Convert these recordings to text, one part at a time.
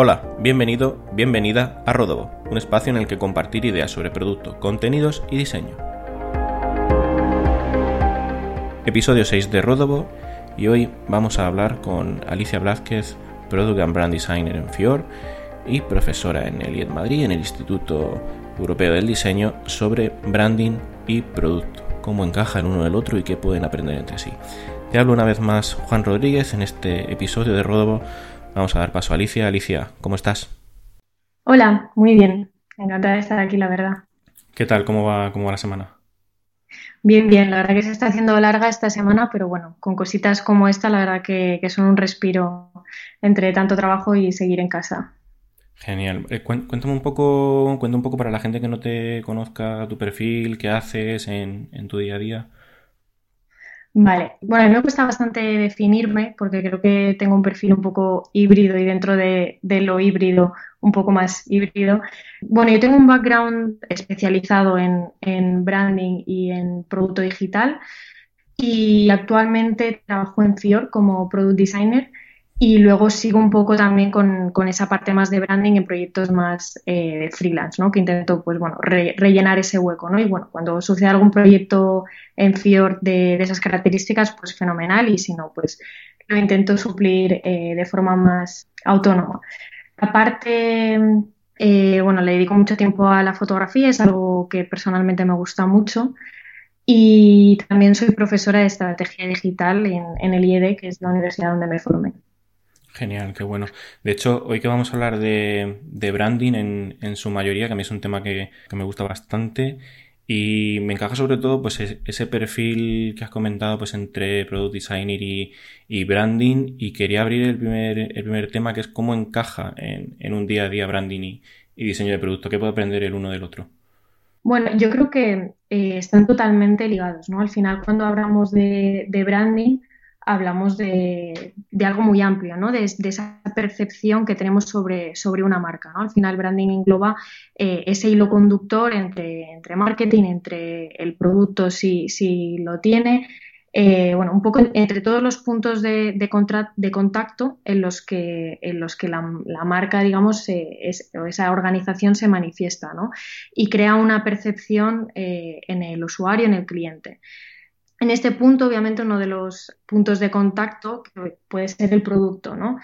Hola, bienvenido, bienvenida a Rodobo, un espacio en el que compartir ideas sobre producto, contenidos y diseño. Episodio 6 de Rodobo y hoy vamos a hablar con Alicia Blázquez, Product and Brand Designer en FIOR y profesora en el IED Madrid, en el Instituto Europeo del Diseño, sobre branding y producto, cómo encaja el uno del otro y qué pueden aprender entre sí. Te hablo una vez más Juan Rodríguez en este episodio de Rodobo Vamos a dar paso a Alicia. Alicia, ¿cómo estás? Hola, muy bien. Encantada de estar aquí, la verdad. ¿Qué tal? ¿Cómo va, cómo va la semana? Bien, bien. La verdad que se está haciendo larga esta semana, pero bueno, con cositas como esta, la verdad que, son un respiro entre tanto trabajo y seguir en casa. Genial. Eh, cuéntame un poco, cuenta un poco para la gente que no te conozca tu perfil, qué haces en, en tu día a día. Vale, bueno, a mí me cuesta bastante definirme porque creo que tengo un perfil un poco híbrido y dentro de, lo híbrido un poco más híbrido. Bueno, yo tengo un background especializado en, en branding y en producto digital y actualmente trabajo en Fior como product designer y luego sigo un poco también con, esa parte más de branding en proyectos más eh, freelance, ¿no? Que intento, pues bueno, rellenar ese hueco, ¿no? Y bueno, cuando sucede algún proyecto en Fior de, esas características, pues fenomenal. Y si no, pues lo intento suplir eh, de forma más autónoma. Aparte, eh, bueno, le dedico mucho tiempo a la fotografía, es algo que personalmente me gusta mucho. Y también soy profesora de estrategia digital en, en el IED, que es la universidad donde me formé. Genial, qué bueno. De hecho, hoy que vamos a hablar de, branding en, su mayoría, que a mí es un tema que, me gusta bastante y me encaja sobre todo pues ese perfil que has comentado pues entre product designer y, branding y quería abrir el primer, el primer tema que es cómo encaja en, un día a día branding y, diseño de producto, qué puede aprender el uno del otro. Bueno, yo creo que eh, están totalmente ligados, ¿no? Al final, cuando hablamos de, de branding, hablamos de, algo muy amplio, ¿no? De, esa percepción que tenemos sobre, sobre una marca. Al final, branding engloba eh, ese hilo conductor entre, entre marketing, entre el producto, si, si lo tiene, eh, bueno, un poco entre todos los puntos de, de, contacto en los que, en los que la, marca, digamos, o esa organización se manifiesta, ¿no? Y crea una percepción eh, en el usuario, en el cliente. En este punto, obviamente, uno de los puntos de contacto puede ser el producto, ¿no?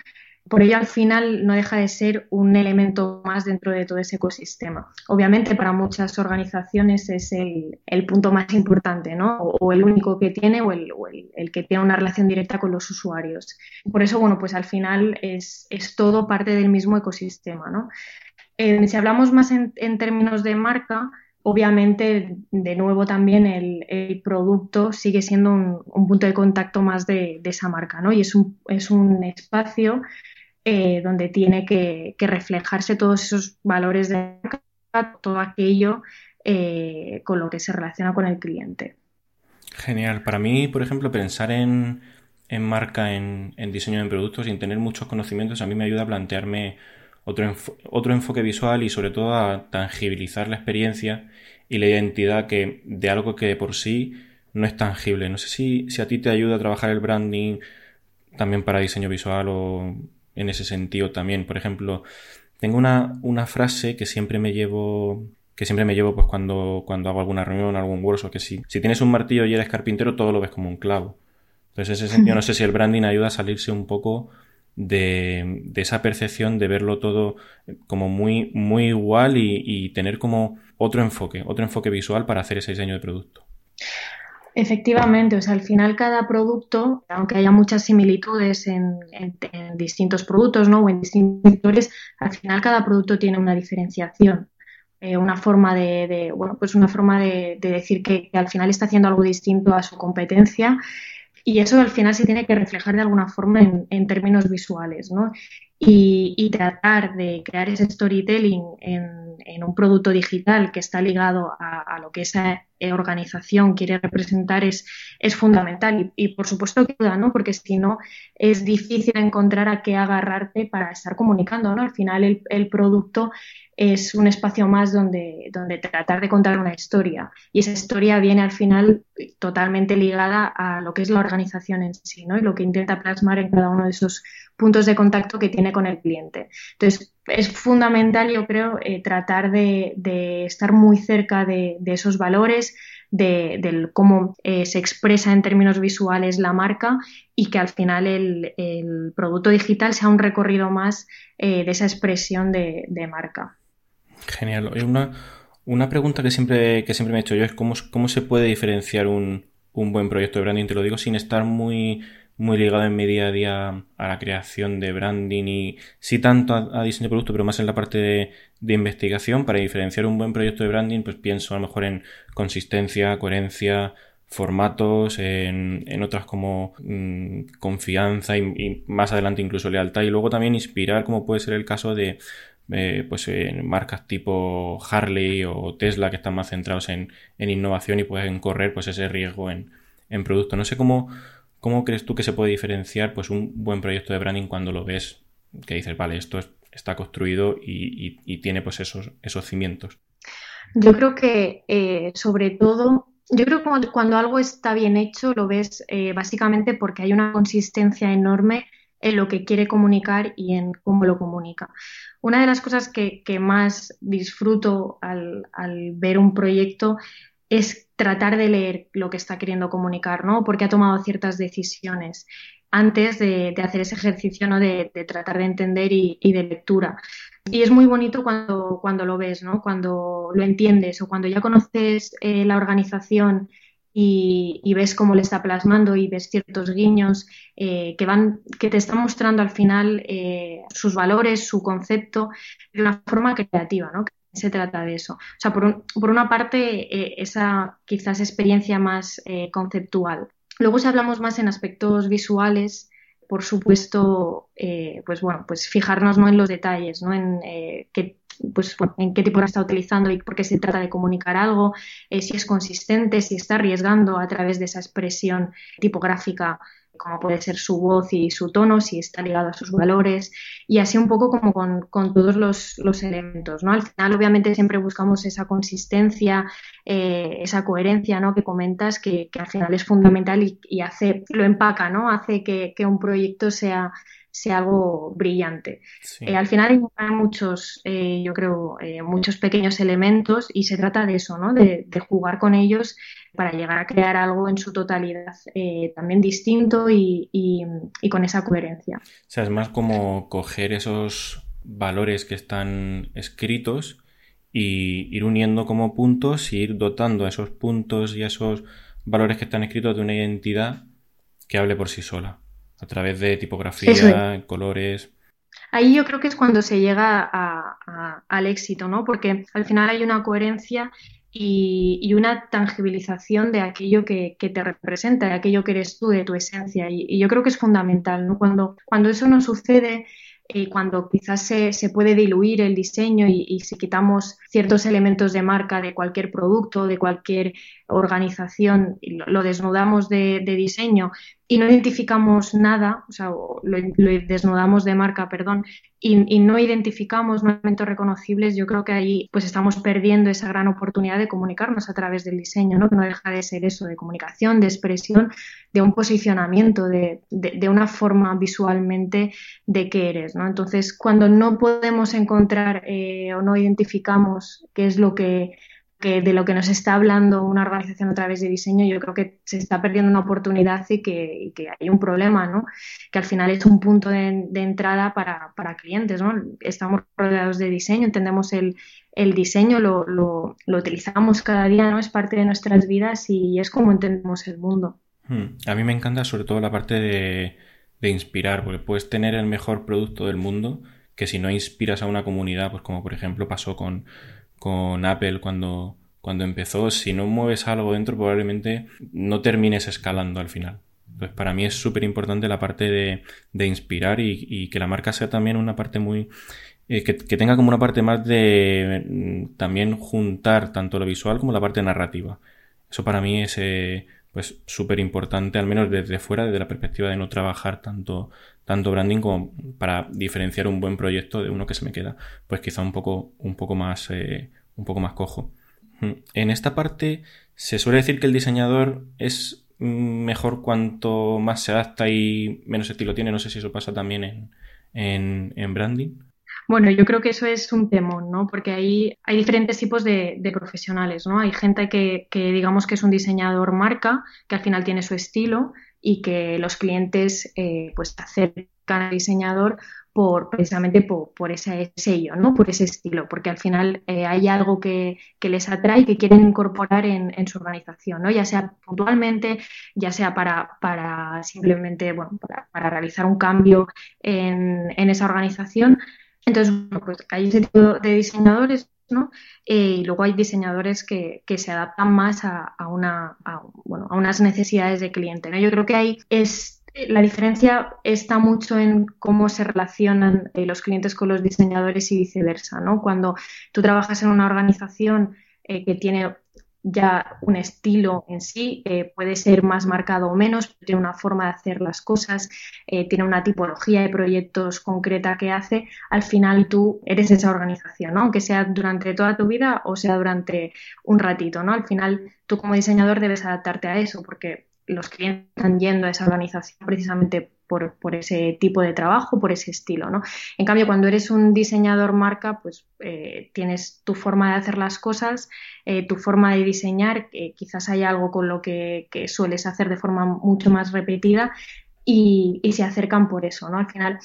Por ello, al final, no deja de ser un elemento más dentro de todo ese ecosistema. Obviamente, para muchas organizaciones es el, punto más importante, ¿no? O, el único que tiene o, el, que tiene una relación directa con los usuarios. Por eso, bueno, pues al final es, todo parte del mismo ecosistema, ¿no? Eh, si hablamos más en términos de marca, obviamente, de nuevo también el, producto sigue siendo un, punto de contacto más de, esa marca, ¿no? Y es un, es un espacio eh, donde tiene que, reflejarse todos esos valores de marca, todo aquello eh, con lo que se relaciona con el cliente. Genial. Para mí, por ejemplo, pensar en, marca, en, en diseño de productos sin tener muchos conocimientos, a mí me ayuda a plantearme otro, otro enfoque visual y sobre todo a tangibilizar la experiencia y la identidad que, de algo que por sí no es tangible. No sé si, si a ti te ayuda a trabajar el branding también para diseño visual o en ese sentido también. Por ejemplo, tengo una, una frase que siempre me llevo que siempre me llevo pues cuando, cuando hago alguna reunión, algún workshop, que si, si tienes un martillo y eres carpintero, todo lo ves como un clavo. Entonces, en ese sentido, no sé si el branding ayuda a salirse un poco de, esa percepción de verlo todo como muy, muy igual y, tener como otro enfoque, otro enfoque visual para hacer ese diseño de producto. Efectivamente, o sea, al final cada producto, aunque haya muchas similitudes en, distintos productos ¿no? o en distintos sectores, al final cada producto tiene una diferenciación, eh, una forma de, bueno, pues una forma de, decir que, al final está haciendo algo distinto a su competencia y eso al final se tiene que reflejar de alguna forma en, términos visuales, ¿no? Y, tratar de crear ese storytelling en, un producto digital que está ligado a, lo que esa organización quiere representar es, fundamental. Y, por supuesto que ayuda, ¿no? Porque si no, es difícil encontrar a qué agarrarte para estar comunicando, ¿no? Al final el producto es un espacio más donde, donde tratar de contar una historia. Y esa historia viene al final totalmente ligada a lo que es la organización en sí, ¿no? Y lo que intenta plasmar en cada uno de esos puntos de contacto que tiene con el cliente. Entonces, es fundamental, yo creo, eh, tratar de, estar muy cerca de, esos valores, de, cómo eh, se expresa en términos visuales la marca y que al final el, producto digital sea un recorrido más eh, de esa expresión de, marca. Genial. Una, una pregunta que siempre, que siempre me he hecho yo es cómo, cómo se puede diferenciar un, un buen proyecto de branding, te lo digo sin estar muy muy ligado en mi día a día a la creación de branding y sí tanto a, diseño de producto, pero más en la parte de, investigación. Para diferenciar un buen proyecto de branding, pues pienso a lo mejor en consistencia, coherencia, formatos, en, en otras como mm, confianza y, más adelante incluso lealtad. Y luego también inspirar, como puede ser el caso de eh, pues en marcas tipo Harley o Tesla que están más centrados en, en innovación y pueden correr pues ese riesgo en, en producto. No sé cómo ¿Cómo crees tú que se puede diferenciar pues, un buen proyecto de branding cuando lo ves? Que dices, vale, esto está construido y, tiene pues esos, cimientos. Yo creo que eh, sobre todo, yo creo que cuando algo está bien hecho lo ves eh, básicamente porque hay una consistencia enorme en lo que quiere comunicar y en cómo lo comunica. Una de las cosas que, más disfruto al, al, ver un proyecto es tratar de leer lo que está queriendo comunicar, ¿no? Porque ha tomado ciertas decisiones antes de, hacer ese ejercicio, ¿no? De, tratar de entender y, de lectura. Y es muy bonito cuando, cuando lo ves, ¿no? Cuando lo entiendes o cuando ya conoces eh, la organización y, ves cómo le está plasmando y ves ciertos guiños eh, que van, que te están mostrando al final eh, sus valores, su concepto de una forma creativa, ¿no? Se trata de eso. O sea, por, por una parte, eh, esa quizás experiencia más eh, conceptual. Luego, si hablamos más en aspectos visuales, por supuesto, eh, pues bueno, pues fijarnos ¿no? en los detalles, ¿no? En qué pues en qué tipo está utilizando y por qué se trata de comunicar algo, si es consistente, si está arriesgando a través de esa expresión tipográfica como puede ser su voz y su tono, si está ligado a sus valores, y así un poco como con, todos los, elementos. ¿no? Al final, obviamente, siempre buscamos esa consistencia, eh, esa coherencia ¿no? que comentas, que, al final es fundamental y, hace, lo empaca, ¿no? hace que, que un proyecto sea sea algo brillante. Eh, al final hay muchos, eh, yo creo, eh, muchos pequeños elementos y se trata de eso, ¿no? De, jugar con ellos para llegar a crear algo en su totalidad también distinto y, con esa coherencia. O sea, es más como coger esos valores que están escritos y ir uniendo como puntos y ir dotando a esos puntos y a esos valores que están escritos de una identidad que hable por sí sola a través de tipografía, colores. Ahí yo creo que es cuando se llega al éxito, ¿no? Porque al final hay una coherencia y, una tangibilización de aquello que, te representa, de aquello que eres tú, de tu esencia. Y, yo creo que es fundamental, ¿no? Cuando, cuando eso no sucede, y cuando quizás se, se, puede diluir el diseño y, si quitamos ciertos elementos de marca de cualquier producto, de cualquier organización, lo, lo desnudamos de, diseño y no identificamos nada, o sea, lo, desnudamos de marca, perdón, y, no identificamos elementos reconocibles, yo creo que ahí pues estamos perdiendo esa gran oportunidad de comunicarnos a través del diseño, ¿no? que no deja de ser eso, de comunicación, de expresión, de un posicionamiento, de, de, una forma visualmente de qué eres. ¿no? Entonces, cuando no podemos encontrar eh, o no identificamos qué es lo que de lo que nos está hablando una organización a través de diseño, yo creo que se está perdiendo una oportunidad y que, hay un problema, ¿no? Que al final es un punto de, entrada para, clientes, ¿no? Estamos rodeados de diseño, entendemos el, diseño, lo, utilizamos cada día, ¿no? Es parte de nuestras vidas y es como entendemos el mundo. Hmm. A mí me encanta sobre todo la parte de, de inspirar, porque puedes tener el mejor producto del mundo, que si no inspiras a una comunidad, pues como por ejemplo pasó con con Apple cuando, cuando empezó, si no mueves algo dentro probablemente no termines escalando al final. Pues para mí es súper importante la parte de, inspirar y, que la marca sea también una parte muy... Eh, que, tenga como una parte más de mm, también juntar tanto lo visual como la parte narrativa. Eso para mí es eh, pues súper importante, al menos desde fuera, desde la perspectiva de no trabajar tanto, tanto branding como para diferenciar un buen proyecto de uno que se me queda, pues quizá un poco, un poco más, eh, un poco más cojo. Mm. En esta parte se suele decir que el diseñador es mejor cuanto más se adapta y menos estilo tiene. No sé si eso pasa también en, en, branding. Bueno, yo creo que eso es un temón, ¿no? Porque ahí hay diferentes tipos de, profesionales, ¿no? Hay gente que, digamos que es un diseñador marca, que al final tiene su estilo y que los clientes eh, pues acercan al diseñador por precisamente por, ese sello, ¿no? Por ese estilo, porque al final eh, hay algo que, les atrae y que quieren incorporar en, su organización, ¿no? Ya sea puntualmente, ya sea para, para simplemente, bueno, para, realizar un cambio en, en esa organización. Entonces, pues hay ese tipo de diseñadores, Eh, y luego hay diseñadores que, se adaptan más a, una, bueno, a unas necesidades de cliente. Yo creo que ahí es la diferencia está mucho en cómo se relacionan eh, los clientes con los diseñadores y viceversa, ¿no? Cuando tú trabajas en una organización eh, que tiene ya un estilo en sí, eh, puede ser más marcado o menos, tiene una forma de hacer las cosas, eh, tiene una tipología de proyectos concreta que hace, al final tú eres esa organización, ¿no? aunque sea durante toda tu vida o sea durante un ratito, ¿no? Al final tú como diseñador debes adaptarte a eso porque los clientes están yendo a esa organización precisamente por, ese tipo de trabajo, por ese estilo, ¿no? En cambio, cuando eres un diseñador marca, pues eh, tienes tu forma de hacer las cosas, eh, tu forma de diseñar, quizás hay algo con lo que, sueles hacer de forma mucho más repetida y, se acercan por eso, ¿no? Al final,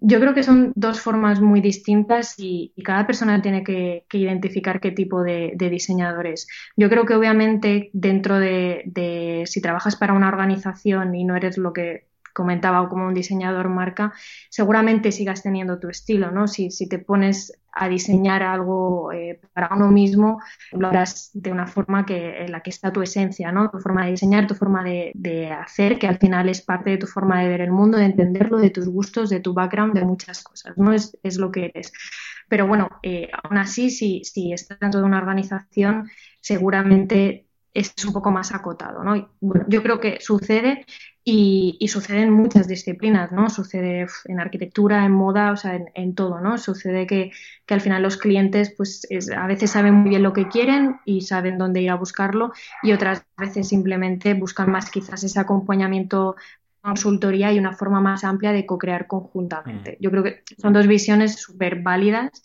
yo creo que son dos formas muy distintas y, cada persona tiene que, identificar qué tipo de, diseñador es. Yo creo que obviamente dentro de, si trabajas para una organización y no eres lo que comentaba como un diseñador marca, seguramente sigas teniendo tu estilo, ¿no? Si, si te pones a diseñar algo eh, para uno mismo, lo harás de una forma que, en la que está tu esencia, ¿no? Tu forma de diseñar, tu forma de, hacer, que al final es parte de tu forma de ver el mundo, de entenderlo, de tus gustos, de tu background, de muchas cosas, ¿no? Es, es lo que eres. Pero bueno, eh, aún así, si, si estás dentro de una organización, seguramente es un poco más acotado, ¿no? Bueno, yo creo que sucede y, sucede en muchas disciplinas, ¿no? Sucede en arquitectura, en moda, o sea, en, todo, ¿no? Sucede que, al final los clientes, pues, a veces saben muy bien lo que quieren y saben dónde ir a buscarlo y otras veces simplemente buscan más quizás ese acompañamiento consultoría y una forma más amplia de co-crear conjuntamente. Mm. Yo creo que son dos visiones súper válidas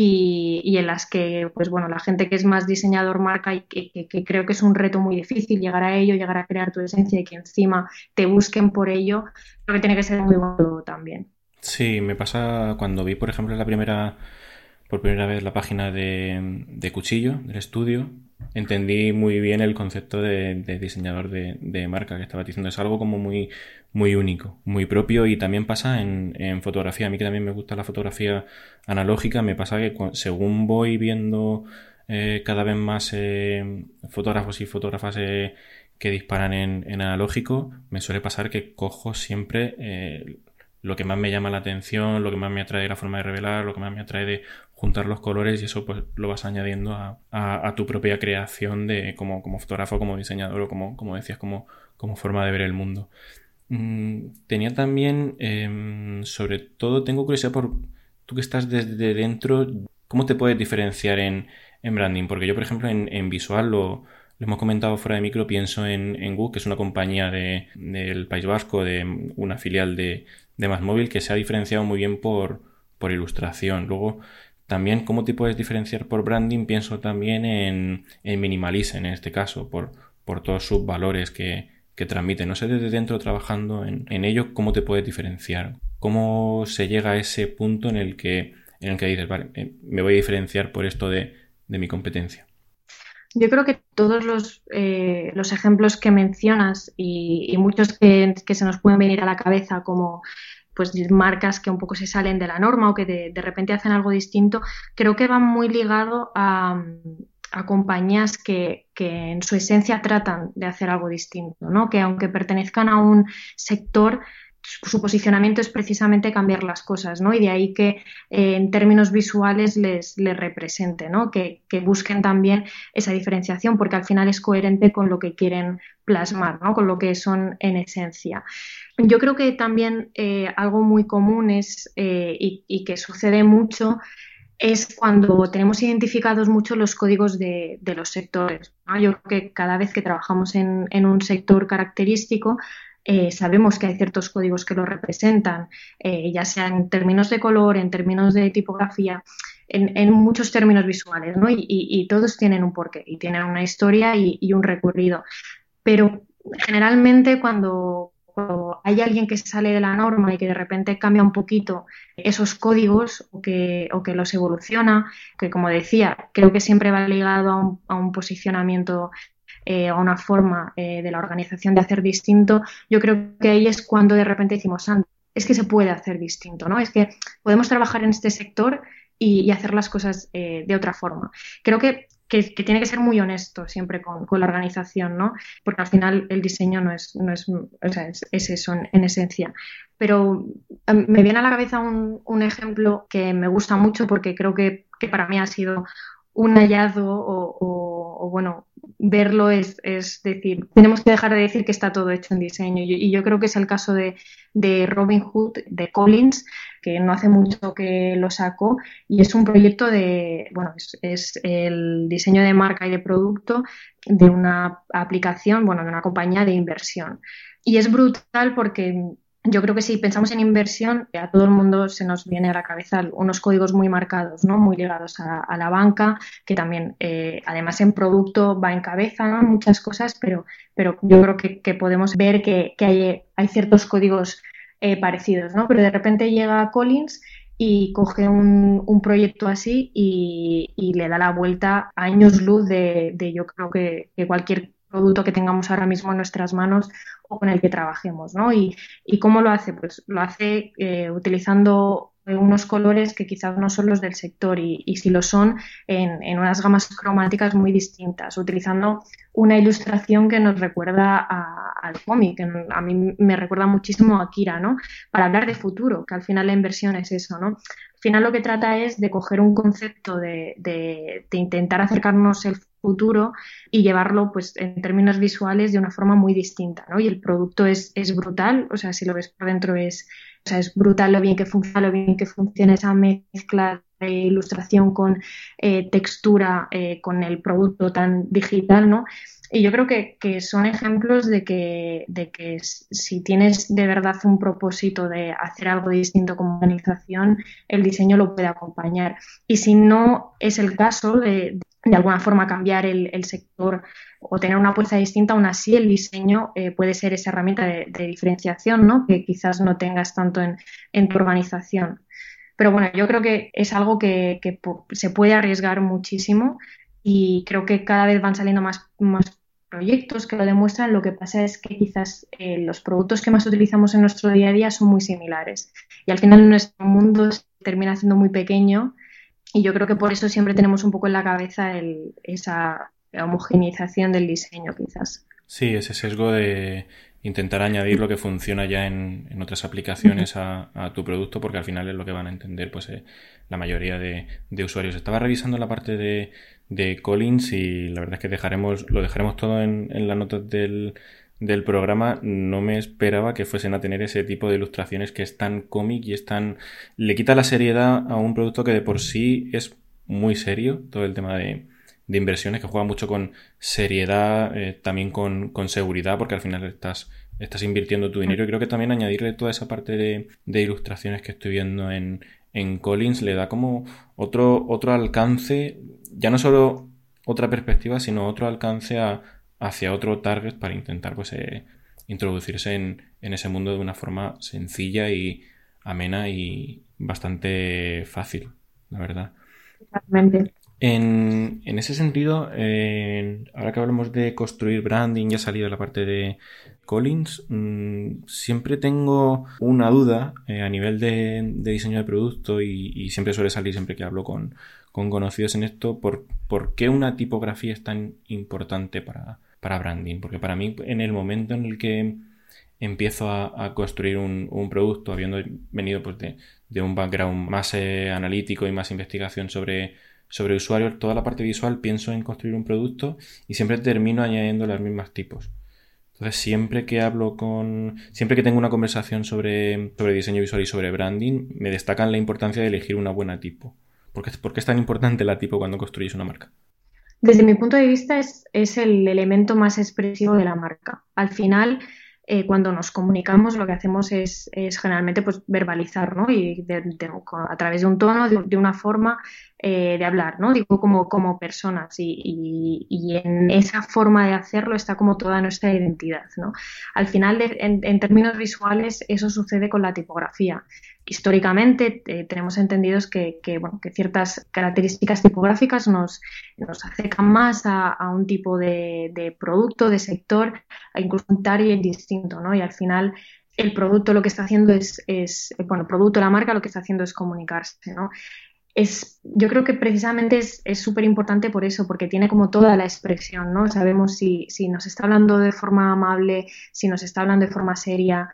y, en las que, pues bueno, la gente que es más diseñador marca y que, creo que es un reto muy difícil llegar a ello, llegar a crear tu esencia y que encima te busquen por ello, creo que tiene que ser muy bueno también. Sí, me pasa cuando vi, por ejemplo, la primera, por primera vez la página de, de Cuchillo, del estudio, entendí muy bien el concepto de, diseñador de, marca que estaba diciendo. Es algo como muy, muy único, muy propio y también pasa en, fotografía. A mí que también me gusta la fotografía analógica, me pasa que según voy viendo eh, cada vez más eh, fotógrafos y fotógrafas eh, que disparan en, en, analógico, me suele pasar que cojo siempre lo que más me llama la atención, lo que más me atrae la forma de revelar, lo que más me atrae de juntar los colores y eso pues lo vas añadiendo a, tu propia creación de como, como fotógrafo, como diseñador o como, como decías, como, como forma de ver el mundo. Mm, tenía también, em, sobre todo, tengo curiosidad por tú que estás desde dentro, ¿cómo te puedes diferenciar en, branding? Porque yo, por ejemplo, en, visual lo, hemos comentado fuera de micro, pienso en, en Google, que es una compañía de, del País Vasco, de una filial de, de Más Móvil, que se ha diferenciado muy bien por, por ilustración. Luego, también, ¿cómo te puedes diferenciar por branding? Pienso también en, en en este caso, por, por todos sus valores que, que transmite. No sé, desde dentro trabajando en, en, ello, ¿cómo te puedes diferenciar? ¿Cómo se llega a ese punto en el que, en el que dices, vale, eh, me voy a diferenciar por esto de, de mi competencia? Yo creo que todos los, eh, los ejemplos que mencionas y, y muchos que, se nos pueden venir a la cabeza como pues marcas que un poco se salen de la norma o que de, repente hacen algo distinto, creo que van muy ligado a, compañías que, en su esencia tratan de hacer algo distinto, ¿no? que aunque pertenezcan a un sector, su posicionamiento es precisamente cambiar las cosas, ¿no? Y de ahí que eh, en términos visuales les, les represente, ¿no? Que, busquen también esa diferenciación, porque al final es coherente con lo que quieren plasmar, ¿no? Con lo que son en esencia. Yo creo que también eh, algo muy común es, eh, y, que sucede mucho, es cuando tenemos identificados mucho los códigos de, los sectores. Yo creo que cada vez que trabajamos en, un sector característico, eh, sabemos que hay ciertos códigos que lo representan, eh, ya sea en términos de color, en términos de tipografía, en, muchos términos visuales. Y, todos tienen un porqué y tienen una historia y, un recorrido. Pero generalmente cuando, hay alguien que sale de la norma y que de repente cambia un poquito esos códigos o que, o que los evoluciona, que como decía, creo que siempre va ligado a un, posicionamiento eh, a una forma eh, de la organización de hacer distinto, yo creo que ahí es cuando de repente decimos, es que se puede hacer distinto, ¿no? Es que podemos trabajar en este sector y, hacer las cosas eh, de otra forma. Creo que, tiene que ser muy honesto siempre con, la organización, ¿no? Porque al final el diseño no es, no es, es, eso en, esencia. Pero em, me viene a la cabeza un, un, ejemplo que me gusta mucho porque creo que, que para mí ha sido un hallazgo o, bueno, verlo es, decir, tenemos que dejar de decir que está todo hecho en diseño. Y yo creo que es el caso de, Robin Hood, de Collins, que no hace mucho que lo sacó, y es un proyecto de, bueno, es, el diseño de marca y de producto de una aplicación, bueno, de una compañía de inversión. Y es brutal porque yo creo que si pensamos en inversión, a todo el mundo se nos viene a la cabeza unos códigos muy marcados, ¿no? muy ligados a, la banca, que también, eh, además en producto va en cabeza, muchas cosas, pero, pero yo creo que, podemos ver que, hay, hay, ciertos códigos eh, parecidos, ¿no? pero de repente llega Collins y coge un, un proyecto así y, le da la vuelta a años luz de, yo creo que cualquier producto que tengamos ahora mismo en nuestras manos o con el que trabajemos, ¿no? Y, cómo lo hace? Pues lo hace eh, utilizando unos colores que quizás no son los del sector y, si lo son, en, unas gamas cromáticas muy distintas, utilizando una ilustración que nos recuerda al cómic, a mí me recuerda muchísimo a Kira, ¿no? Para hablar de futuro, que al final la inversión es eso, ¿no? Al final lo que trata es de coger un concepto de, de intentar acercarnos el futuro y llevarlo pues en términos visuales de una forma muy distinta, ¿no? Y el producto es, es brutal, o sea, si lo ves por dentro es, o sea, es brutal lo bien que funciona, lo bien que funciona esa mezcla de ilustración con eh, textura, eh, con el producto tan digital, ¿no? Y yo creo que, son ejemplos de que, si tienes de verdad un propósito de hacer algo distinto como organización, el diseño lo puede acompañar. Y si no es el caso de, alguna forma cambiar el, sector o tener una apuesta distinta, aún así el diseño eh, puede ser esa herramienta de, diferenciación ¿no? que quizás no tengas tanto en, tu organización. Pero bueno, yo creo que es algo que, se puede arriesgar muchísimo y creo que cada vez van saliendo más, más proyectos que lo demuestran. Lo que pasa es que quizás eh, los productos que más utilizamos en nuestro día a día son muy similares y al final nuestro mundo termina siendo muy pequeño y yo creo que por eso siempre tenemos un poco en la cabeza esa homogeneización del diseño, quizás. Sí, ese sesgo de intentar añadir lo que funciona ya en, otras aplicaciones a, tu producto, porque al final es lo que van a entender pues eh, la mayoría de, usuarios. Estaba revisando la parte de, Collins y la verdad es que dejaremos, lo dejaremos todo en, en las notas del, del programa no me esperaba que fuesen a tener ese tipo de ilustraciones que es tan cómic y es tan... le quita la seriedad a un producto que de por sí es muy serio, todo el tema de, de inversiones que juega mucho con seriedad, eh, también con, con, seguridad, porque al final estás, estás invirtiendo tu dinero y creo que también añadirle toda esa parte de, de ilustraciones que estoy viendo en, en Collins le da como otro, otro alcance, ya no solo otra perspectiva, sino otro alcance a, hacia otro target para intentar pues eh, introducirse en, ese mundo de una forma sencilla y amena y bastante fácil, la verdad. Exactamente. En, ese sentido, ahora que hablamos de construir branding, ya ha salido la parte de Collins, mm, siempre tengo una duda eh, a nivel de, diseño de producto y, siempre suele salir siempre que hablo con, con conocidos en esto, por, por qué una tipografía es tan importante para, para branding, porque para mí en el momento en el que empiezo a, construir un, producto habiendo venido pues, de, un background más eh, analítico y más investigación sobre, sobre usuarios, toda la parte visual pienso en construir un producto y siempre termino añadiendo los mismos tipos. Entonces, siempre que hablo con. Siempre que tengo una conversación sobre, sobre diseño visual y sobre branding, me destacan la importancia de elegir una buena tipo. ¿Por qué, ¿Por qué es tan importante la tipo cuando construyes una marca? Desde mi punto de vista, es, es el elemento más expresivo de la marca. Al final, eh, cuando nos comunicamos lo que hacemos es, generalmente pues, verbalizar, ¿no? Y a través de un tono, de, una forma eh, de hablar, ¿no? Digo, como, como personas y, en esa forma de hacerlo está como toda nuestra identidad, ¿no? Al final, en, términos visuales, eso sucede con la tipografía históricamente eh, tenemos entendidos que, bueno, que, ciertas características tipográficas nos, nos acercan más a, un tipo de, producto, de sector, incluso un target distinto, ¿no? Y al final el producto lo que está haciendo es, es bueno, el producto, la marca lo que está haciendo es comunicarse, ¿no? Es, yo creo que precisamente es súper importante por eso, porque tiene como toda la expresión, ¿no? Sabemos si, si nos está hablando de forma amable, si nos está hablando de forma seria,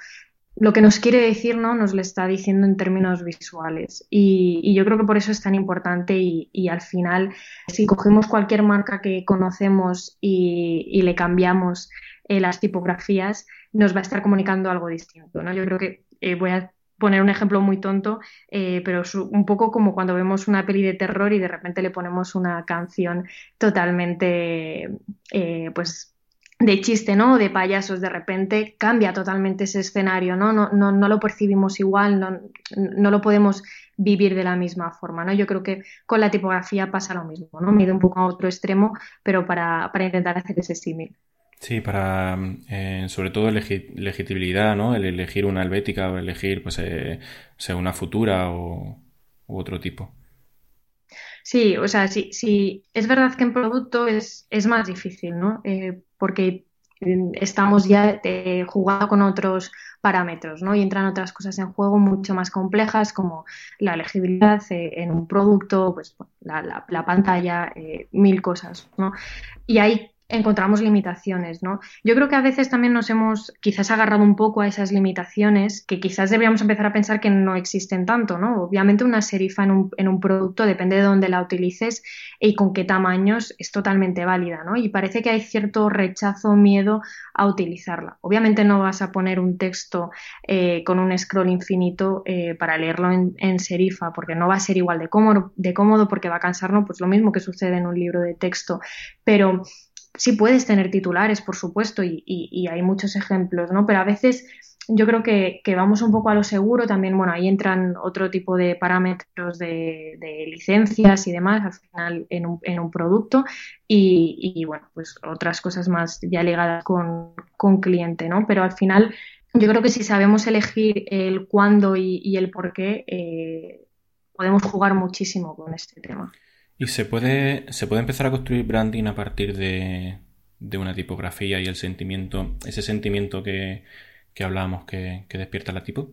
lo que nos quiere decir, ¿no? Nos lo está diciendo en términos visuales. Y, yo creo que por eso es tan importante y, al final, si cogemos cualquier marca que conocemos y, le cambiamos eh, las tipografías, nos va a estar comunicando algo distinto, ¿no? Yo creo que eh, voy a poner un ejemplo muy tonto, eh, pero es un poco como cuando vemos una peli de terror y de repente le ponemos una canción totalmente, pues de chiste, ¿no? De payasos, de repente cambia totalmente ese escenario, ¿no? No, lo percibimos igual, no, lo podemos vivir de la misma forma, ¿no? Yo creo que con la tipografía pasa lo mismo, ¿no? Mide un poco a otro extremo, pero para, intentar hacer ese símil. Sí, para eh, sobre todo elegir, legibilidad, ¿no? El elegir una albética o elegir, pues, eh, sea una futura o u otro tipo. Sí, o sea, sí, sí, es verdad que en producto es, es más difícil, ¿no? Eh, porque mm, estamos ya jugando con otros parámetros, ¿no? Y entran otras cosas en juego mucho más complejas como la legibilidad eh, en un producto, pues la, la, pantalla, mil cosas, ¿no? Y hay encontramos limitaciones, ¿no? Yo creo que a veces también nos hemos quizás agarrado un poco a esas limitaciones que quizás deberíamos empezar a pensar que no existen tanto, ¿no? Obviamente una serifa en un, en un producto depende de dónde la utilices y con qué tamaños es totalmente válida, ¿no? Y parece que hay cierto rechazo o miedo a utilizarla. Obviamente no vas a poner un texto eh, con un scroll infinito eh, para leerlo en, serifa porque no va a ser igual de cómodo, de cómodo porque va a cansarnos, pues lo mismo que sucede en un libro de texto, pero sí puedes tener titulares, por supuesto, y, hay muchos ejemplos, ¿no? Pero a veces yo creo que, vamos un poco a lo seguro también, bueno, ahí entran otro tipo de parámetros de, licencias y demás al final en un, en un producto y, bueno, pues otras cosas más ya ligadas con, con cliente, ¿no? Pero al final yo creo que si sabemos elegir el cuándo y, el por qué, eh, podemos jugar muchísimo con este tema. ¿Y se puede, se puede empezar a construir branding a partir de, una tipografía y el sentimiento, ese sentimiento que, que hablábamos que, que despierta la tipo?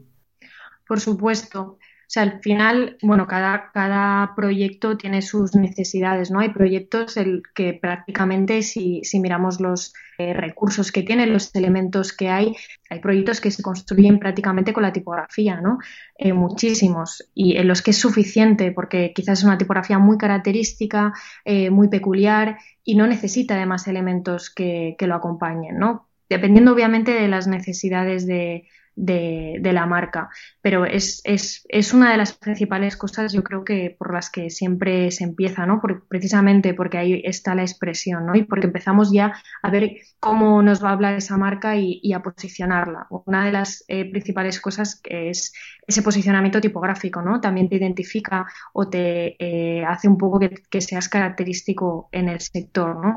Por supuesto. O sea, al final, bueno, cada, cada proyecto tiene sus necesidades, ¿no? Hay proyectos el que prácticamente, si, si miramos los eh, recursos que tienen, los elementos que hay, hay proyectos que se construyen prácticamente con la tipografía, ¿no? Eh, muchísimos, y en los que es suficiente, porque quizás es una tipografía muy característica, eh, muy peculiar, y no necesita además elementos que, que lo acompañen, ¿no? Dependiendo obviamente de las necesidades de, de, la marca. Pero es, es, es, una de las principales cosas, yo creo que por las que siempre se empieza, ¿no? precisamente porque ahí está la expresión, ¿no? Y porque empezamos ya a ver cómo nos va a hablar esa marca y, a posicionarla. Una de las eh, principales cosas es ese posicionamiento tipográfico, ¿no? También te identifica o te eh, hace un poco que, que seas característico en el sector, ¿no?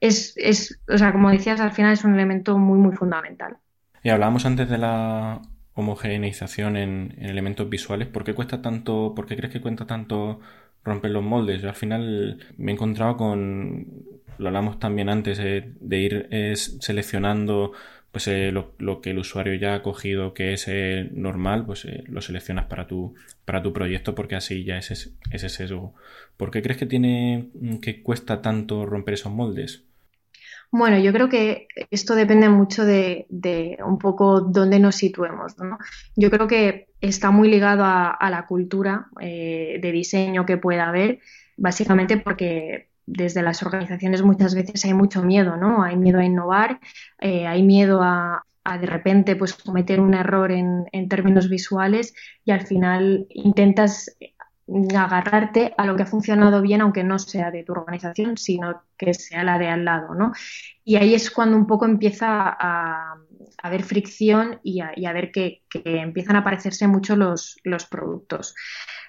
Es, es, o sea, como decías, al final es un elemento muy, muy fundamental. Y hablábamos antes de la homogeneización en, elementos visuales. ¿Por qué cuesta tanto, por qué crees que cuesta tanto romper los moldes? Yo al final me he encontrado con, lo hablamos también antes, eh, de ir seleccionando pues eh, lo, que el usuario ya ha cogido que es eh, normal, pues lo seleccionas para tu, para tu proyecto porque así ya es ese sesgo. ¿Por qué crees que tiene que cuesta tanto romper esos moldes? Bueno, yo creo que esto depende mucho de, un poco dónde nos situemos. ¿no? Yo creo que está muy ligado a, la cultura eh, de diseño que pueda haber, básicamente porque desde las organizaciones muchas veces hay mucho miedo, ¿no? Hay miedo a innovar, eh, hay miedo a, de repente pues cometer un error en, en, términos visuales y al final intentas agarrarte a lo que ha funcionado bien, aunque no sea de tu organización, sino que sea la de al lado, ¿no? Y ahí es cuando un poco empieza a, haber fricción y a, ver que, empiezan a aparecerse mucho los, productos.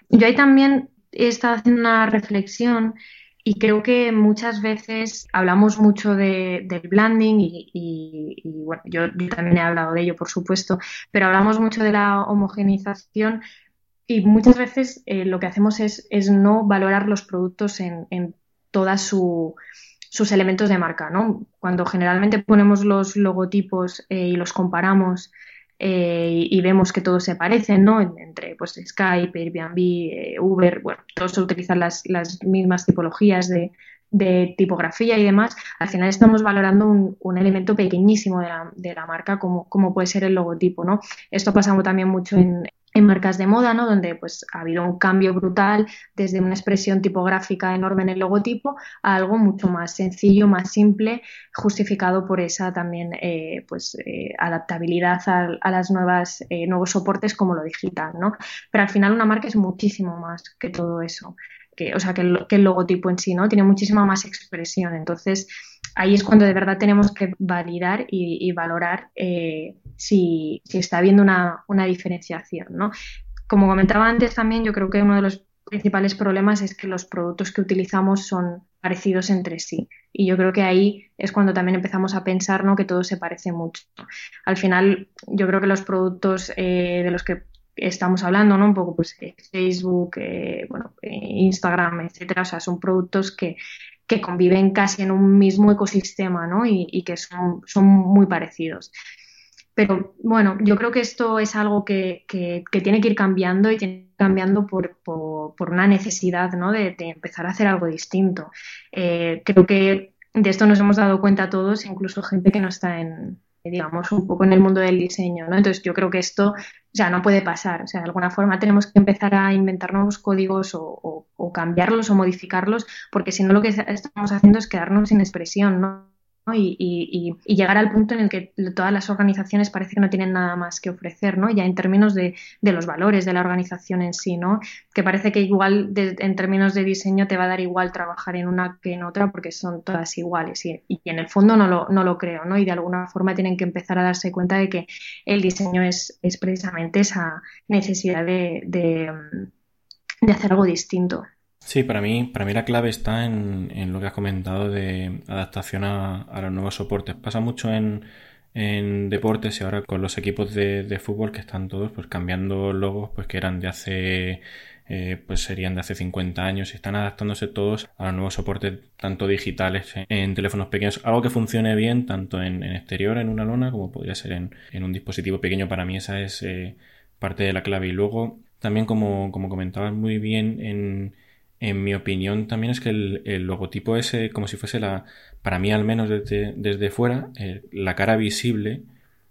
Yo ahí también he estado haciendo una reflexión y creo que muchas veces hablamos mucho de, del blending y, bueno, yo, también he hablado de ello, por supuesto, pero hablamos mucho de la homogenización y muchas veces eh, lo que hacemos es, no valorar los productos en, en todos sus elementos de marca, ¿no? Cuando generalmente ponemos los logotipos eh, y los comparamos eh, y vemos que todos se parecen, ¿no? Entre pues, Skype, Airbnb, Uber, bueno, todos utilizan las, las mismas tipologías de, de, tipografía y demás, al final estamos valorando un, un elemento pequeñísimo de la, de la marca como, como, puede ser el logotipo, ¿no? Esto pasa también mucho en, en marcas de moda, ¿no? donde pues, ha habido un cambio brutal desde una expresión tipográfica enorme en el logotipo a algo mucho más sencillo, más simple, justificado por esa también eh, pues, eh, adaptabilidad a, a, las nuevas eh, nuevos soportes como lo digital. ¿no? Pero al final una marca es muchísimo más que todo eso, que, o sea, que el, que el logotipo en sí, ¿no? tiene muchísima más expresión. Entonces, ahí es cuando de verdad tenemos que validar y, valorar eh, si, está habiendo una, diferenciación. ¿no? Como comentaba antes también, yo creo que uno de los principales problemas es que los productos que utilizamos son parecidos entre sí. Y yo creo que ahí es cuando también empezamos a pensar ¿no? que todo se parece mucho. Al final, yo creo que los productos eh, de los que estamos hablando, ¿no? Un poco pues Facebook, eh, bueno, Instagram, etcétera, o sea, son productos que, que conviven casi en un mismo ecosistema ¿no? y, que son, muy parecidos. Pero bueno, yo creo que esto es algo que, tiene que ir cambiando y tiene que ir cambiando por, por, una necesidad ¿no? de, empezar a hacer algo distinto. Eh, creo que de esto nos hemos dado cuenta todos, incluso gente que no está en, digamos, un poco en el mundo del diseño, ¿no? Entonces yo creo que esto ya no puede pasar, o sea, de alguna forma tenemos que empezar a inventar nuevos códigos o, o cambiarlos o modificarlos, porque si no lo que estamos haciendo es quedarnos sin expresión, ¿no? Y, llegar al punto en el que todas las organizaciones parece que no tienen nada más que ofrecer, ¿no? Ya en términos de, los valores de la organización en sí, ¿no? Que parece que igual en términos de diseño te va a dar igual trabajar en una que en otra porque son todas iguales y, en el fondo no lo, no lo, creo, ¿no? Y de alguna forma tienen que empezar a darse cuenta de que el diseño es, precisamente esa necesidad de, de hacer algo distinto. Sí, para mí, para mí la clave está en, en lo que has comentado de adaptación a, los nuevos soportes. Pasa mucho en, en deportes y ahora con los equipos de, de, fútbol que están todos pues cambiando logos pues que eran de hace eh, pues serían de hace 50 años y están adaptándose todos a los nuevos soportes tanto digitales en, teléfonos pequeños algo que funcione bien tanto en, exterior en una lona como podría ser en, en, un dispositivo pequeño para mí esa es eh, parte de la clave y luego también como, como comentabas muy bien en en mi opinión también es que el, logotipo es como si fuese la, para mí al menos desde, desde fuera, eh, la cara visible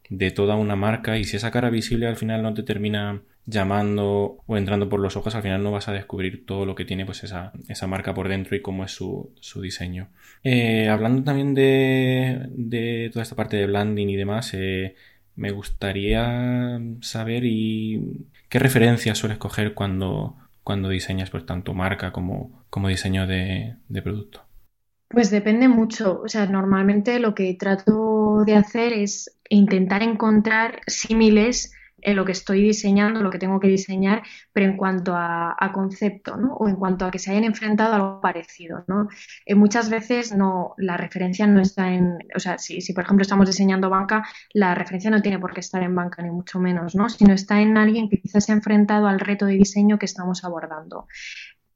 de toda una marca y si esa cara visible al final no te termina llamando o entrando por los ojos, al final no vas a descubrir todo lo que tiene pues esa, esa marca por dentro y cómo es su, su diseño. Eh, hablando también de, de, toda esta parte de blending y demás, eh, me gustaría saber y qué referencias sueles coger cuando, cuando diseñas pues tanto marca como, como diseño de, de producto? Pues depende mucho. O sea, normalmente lo que trato de hacer es intentar encontrar símiles en lo que estoy diseñando, lo que tengo que diseñar, pero en cuanto a, concepto, ¿no? O en cuanto a que se hayan enfrentado a algo parecido, ¿no? Eh, muchas veces no, la referencia no está en, o sea, si, si, por ejemplo estamos diseñando banca, la referencia no tiene por qué estar en banca, ni mucho menos, ¿no? Sino está en alguien que quizás se ha enfrentado al reto de diseño que estamos abordando.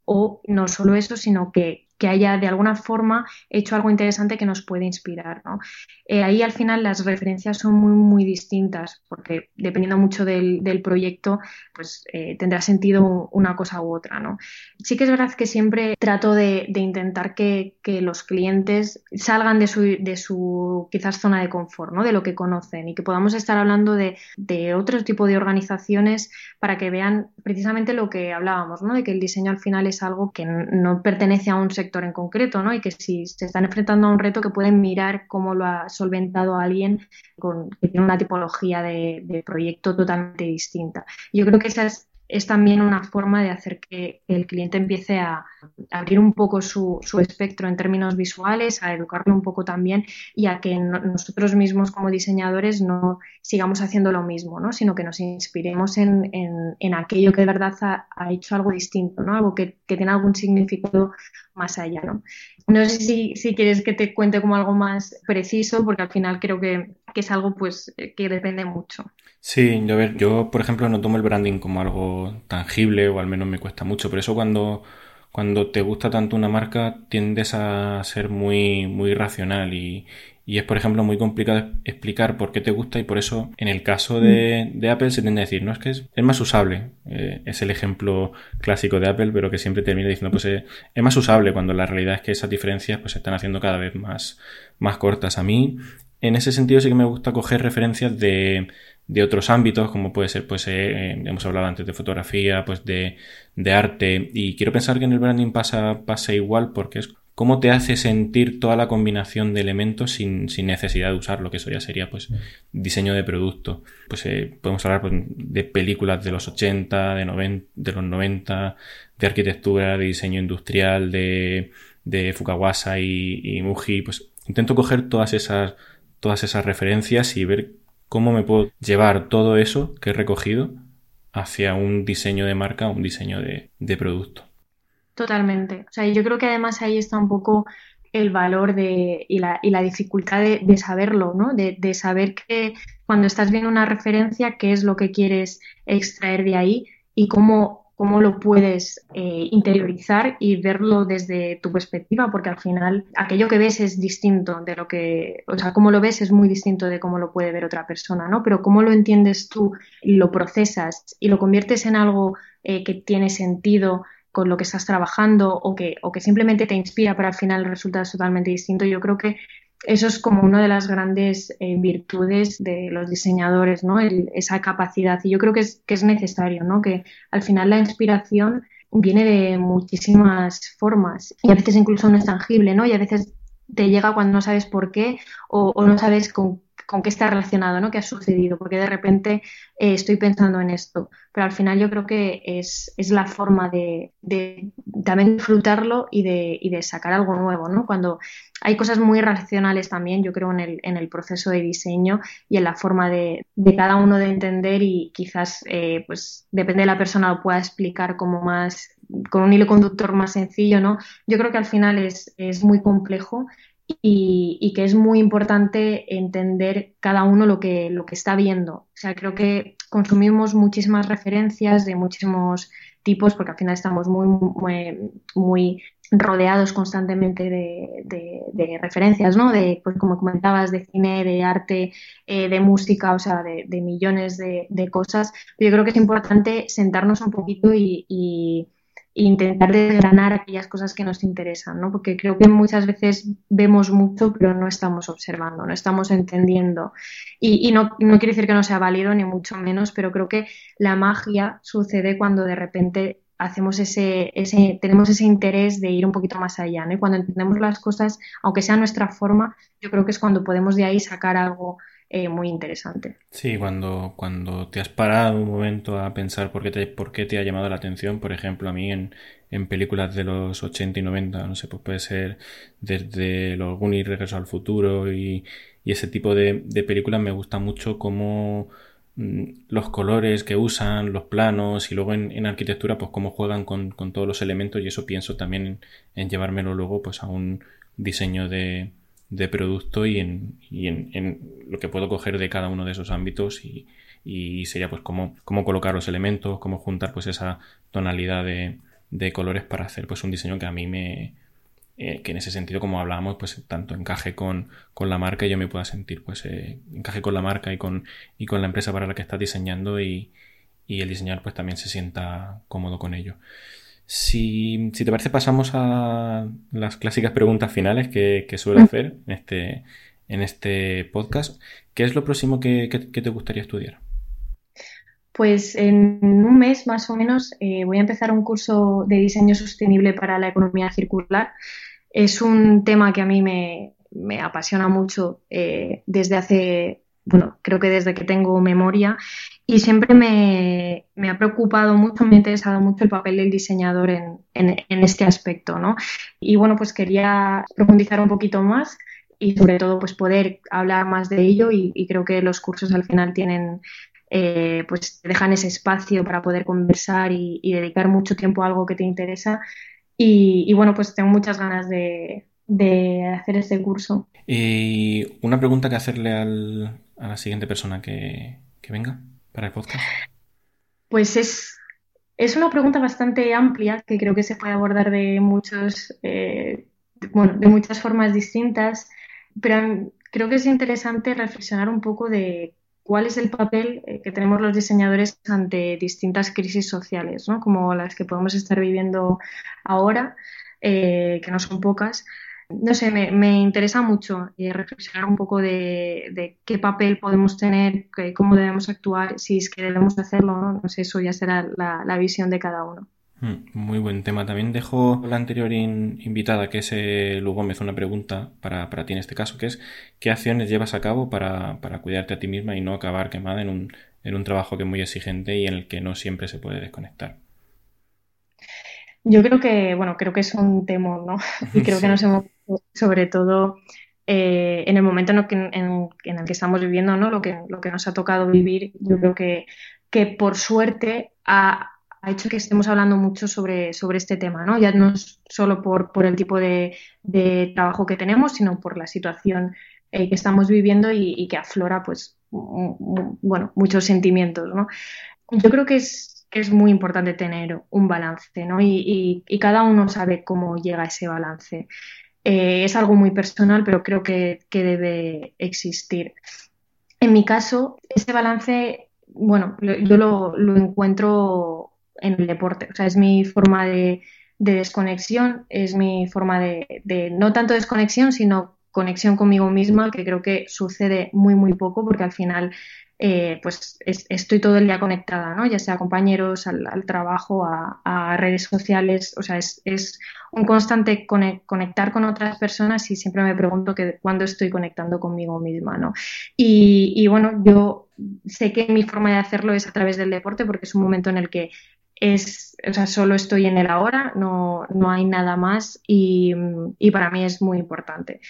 O no solo eso, sino que que haya de alguna forma hecho algo interesante que nos puede inspirar. ¿no? Eh, ahí al final las referencias son muy, muy distintas, porque dependiendo mucho del, proyecto, pues eh, tendrá sentido una cosa u otra. ¿no? Sí que es verdad que siempre trato de, intentar que, los clientes salgan de su, de su quizás zona de confort, ¿no? de lo que conocen y que podamos estar hablando de, de otro tipo de organizaciones para que vean precisamente lo que hablábamos, ¿no? de que el diseño al final es algo que no pertenece a un sector en concreto, ¿no? Y que si se están enfrentando a un reto que pueden mirar cómo lo ha solventado alguien con, que tiene una tipología de, proyecto totalmente distinta. Yo creo que esa es es también una forma de hacer que el cliente empiece a abrir un poco su, espectro en términos visuales, a educarlo un poco también y a que nosotros mismos como diseñadores no sigamos haciendo lo mismo, ¿no? sino que nos inspiremos en, aquello que de verdad ha, hecho algo distinto, ¿no? algo que, tiene algún significado más allá. No, no sé si, si, quieres que te cuente como algo más preciso, porque al final creo que, que es algo pues, que depende mucho. Sí, yo, ver, yo por ejemplo no tomo el branding como algo tangible o al menos me cuesta mucho, pero eso cuando, cuando te gusta tanto una marca tiendes a ser muy, muy racional y, y es por ejemplo muy complicado explicar por qué te gusta y por eso en el caso de, mm. de Apple se tiende a decir, no es que es, más usable, eh, es el ejemplo clásico de Apple, pero que siempre termina diciendo pues eh, es más usable cuando la realidad es que esas diferencias pues se están haciendo cada vez más, más cortas. A mí en ese sentido sí que me gusta coger referencias de de otros ámbitos, como puede ser, pues eh, hemos hablado antes de fotografía, pues de, de, arte, y quiero pensar que en el branding pasa, pasa igual porque es cómo te hace sentir toda la combinación de elementos sin, sin necesidad de usarlo, que eso ya sería pues diseño de producto. Pues eh, podemos hablar pues, de películas de los 80, de, de los 90, de arquitectura, de diseño industrial, de, de Fukawasa y, y Muji, pues intento coger todas esas, todas esas referencias y ver cómo me puedo llevar todo eso que he recogido hacia un diseño de marca, un diseño de, producto. Totalmente. O sea, yo creo que además ahí está un poco el valor de, y, la, y la dificultad de, de saberlo, ¿no? De, de, saber que cuando estás viendo una referencia, qué es lo que quieres extraer de ahí y cómo cómo lo puedes eh, interiorizar y verlo desde tu perspectiva, porque al final aquello que ves es distinto de lo que, o sea, cómo lo ves es muy distinto de cómo lo puede ver otra persona, ¿no? Pero cómo lo entiendes tú, lo procesas y lo conviertes en algo eh, que tiene sentido con lo que estás trabajando o que, o que simplemente te inspira, pero al final es totalmente distinto. Yo creo que eso es como una de las grandes eh, virtudes de los diseñadores, ¿no? esa capacidad. Y yo creo que es, que es necesario, ¿no? Que al final la inspiración viene de muchísimas formas y a veces incluso no es tangible, ¿no? Y a veces te llega cuando no sabes por qué o, o no sabes con con qué está relacionado, ¿no? ¿Qué ha sucedido? Porque de repente eh, estoy pensando en esto. Pero al final yo creo que es, la forma de, también disfrutarlo y de, de, sacar algo nuevo, ¿no? Cuando hay cosas muy racionales también, yo creo, en el, en el proceso de diseño y en la forma de, cada uno de entender y quizás, eh, pues, depende de la persona, lo pueda explicar como más con un hilo conductor más sencillo, ¿no? Yo creo que al final es, es muy complejo y, que es muy importante entender cada uno lo que, lo que está viendo. O sea, creo que consumimos muchísimas referencias de muchísimos tipos porque al final estamos muy, muy, rodeados constantemente de, referencias, ¿no? De, pues como comentabas, de cine, de arte, eh, de música, o sea, de, millones de, cosas. Yo creo que es importante sentarnos un poquito y intentar desgranar aquellas cosas que nos interesan, ¿no? Porque creo que muchas veces vemos mucho, pero no estamos observando, no estamos entendiendo. Y, no, no, quiere decir que no sea válido, ni mucho menos, pero creo que la magia sucede cuando de repente hacemos ese, ese, tenemos ese interés de ir un poquito más allá, ¿no? Y cuando entendemos las cosas, aunque sea nuestra forma, yo creo que es cuando podemos de ahí sacar algo eh, muy interesante. Sí, cuando, cuando te has parado un momento a pensar por qué te, por qué te ha llamado la atención, por ejemplo, a mí en, en películas de los 80 y 90, no sé, pues puede ser desde los Goonies, Regreso al Futuro y, y ese tipo de, de, películas me gusta mucho cómo mm, los colores que usan, los planos y luego en, en arquitectura pues cómo juegan con, con, todos los elementos y eso pienso también en, en llevármelo luego pues a un diseño de, de producto y, en, y en, lo que puedo coger de cada uno de esos ámbitos y, y sería pues cómo, cómo, colocar los elementos, cómo juntar pues esa tonalidad de, de, colores para hacer pues un diseño que a mí me, eh, que en ese sentido, como hablábamos, pues tanto encaje con, con la marca y yo me pueda sentir, pues eh, encaje con la marca y con, y con la empresa para la que estás diseñando y, y el diseñador pues también se sienta cómodo con ello. Si, si te parece, pasamos a las clásicas preguntas finales que, que suelo hacer en este, en este podcast. ¿Qué es lo próximo que, que, te gustaría estudiar? Pues en un mes más o menos eh, voy a empezar un curso de diseño sostenible para la economía circular. Es un tema que a mí me, me apasiona mucho eh, desde hace bueno, creo que desde que tengo memoria y siempre me, ha preocupado mucho, me ha interesado mucho el papel del diseñador en, este aspecto, ¿no? Y bueno, pues quería profundizar un poquito más y sobre todo pues poder hablar más de ello y, creo que los cursos al final tienen eh, pues dejan ese espacio para poder conversar y, dedicar mucho tiempo a algo que te interesa y, bueno pues tengo muchas ganas de, de hacer este curso. Y una pregunta que hacerle al, a la siguiente persona que, venga para? Pues es, es una pregunta bastante amplia que creo que se puede abordar de muchos, eh, bueno, de muchas formas distintas, pero creo que es interesante reflexionar un poco de cuál es el papel eh, que tenemos los diseñadores ante distintas crisis sociales, ¿no? como las que podemos estar viviendo ahora, eh, que no son pocas, no sé, me, interesa mucho eh, reflexionar un poco de, qué papel podemos tener, cómo debemos actuar, si es que debemos hacerlo, ¿no? no sé, eso ya será la, visión de cada uno. Hmm, muy buen tema. También dejo la anterior invitada, que es eh, Lu Gómez, una pregunta para, ti en este caso, que es ¿qué acciones llevas a cabo para, cuidarte a ti misma y no acabar quemada en un, en un trabajo que es muy exigente y en el que no siempre se puede desconectar? Yo creo que, bueno, creo que es un temor, ¿no? Y creo que nos hemos, sobre todo eh, en el momento en el, que, en, el, que, estamos viviendo, ¿no? Lo que, lo que nos ha tocado vivir, yo creo que, que por suerte ha, ha hecho que estemos hablando mucho sobre, sobre este tema, ¿no? Ya no solo por, por el tipo de, de, trabajo que tenemos, sino por la situación eh, que estamos viviendo y, y, que aflora, pues, bueno, muchos sentimientos, ¿no? Yo creo que es, que es muy importante tener un balance, ¿no? Y, cada uno sabe cómo llega a ese balance. Eh, es algo muy personal, pero creo que, debe existir. En mi caso, ese balance, bueno, yo lo, encuentro en el deporte, o sea, es mi forma de, desconexión, es mi forma de, de, no tanto desconexión, sino conexión conmigo misma, que creo que sucede muy, muy poco, porque al final eh, pues estoy todo el día conectada, ¿no? ya sea a compañeros, al, trabajo, a, redes sociales, o sea, es, un constante conectar con otras personas y siempre me pregunto que cuándo estoy conectando conmigo misma, ¿no? Y, bueno, yo sé que mi forma de hacerlo es a través del deporte porque es un momento en el que es, o sea, solo estoy en el ahora, no, no hay nada más y, y para mí es muy importante.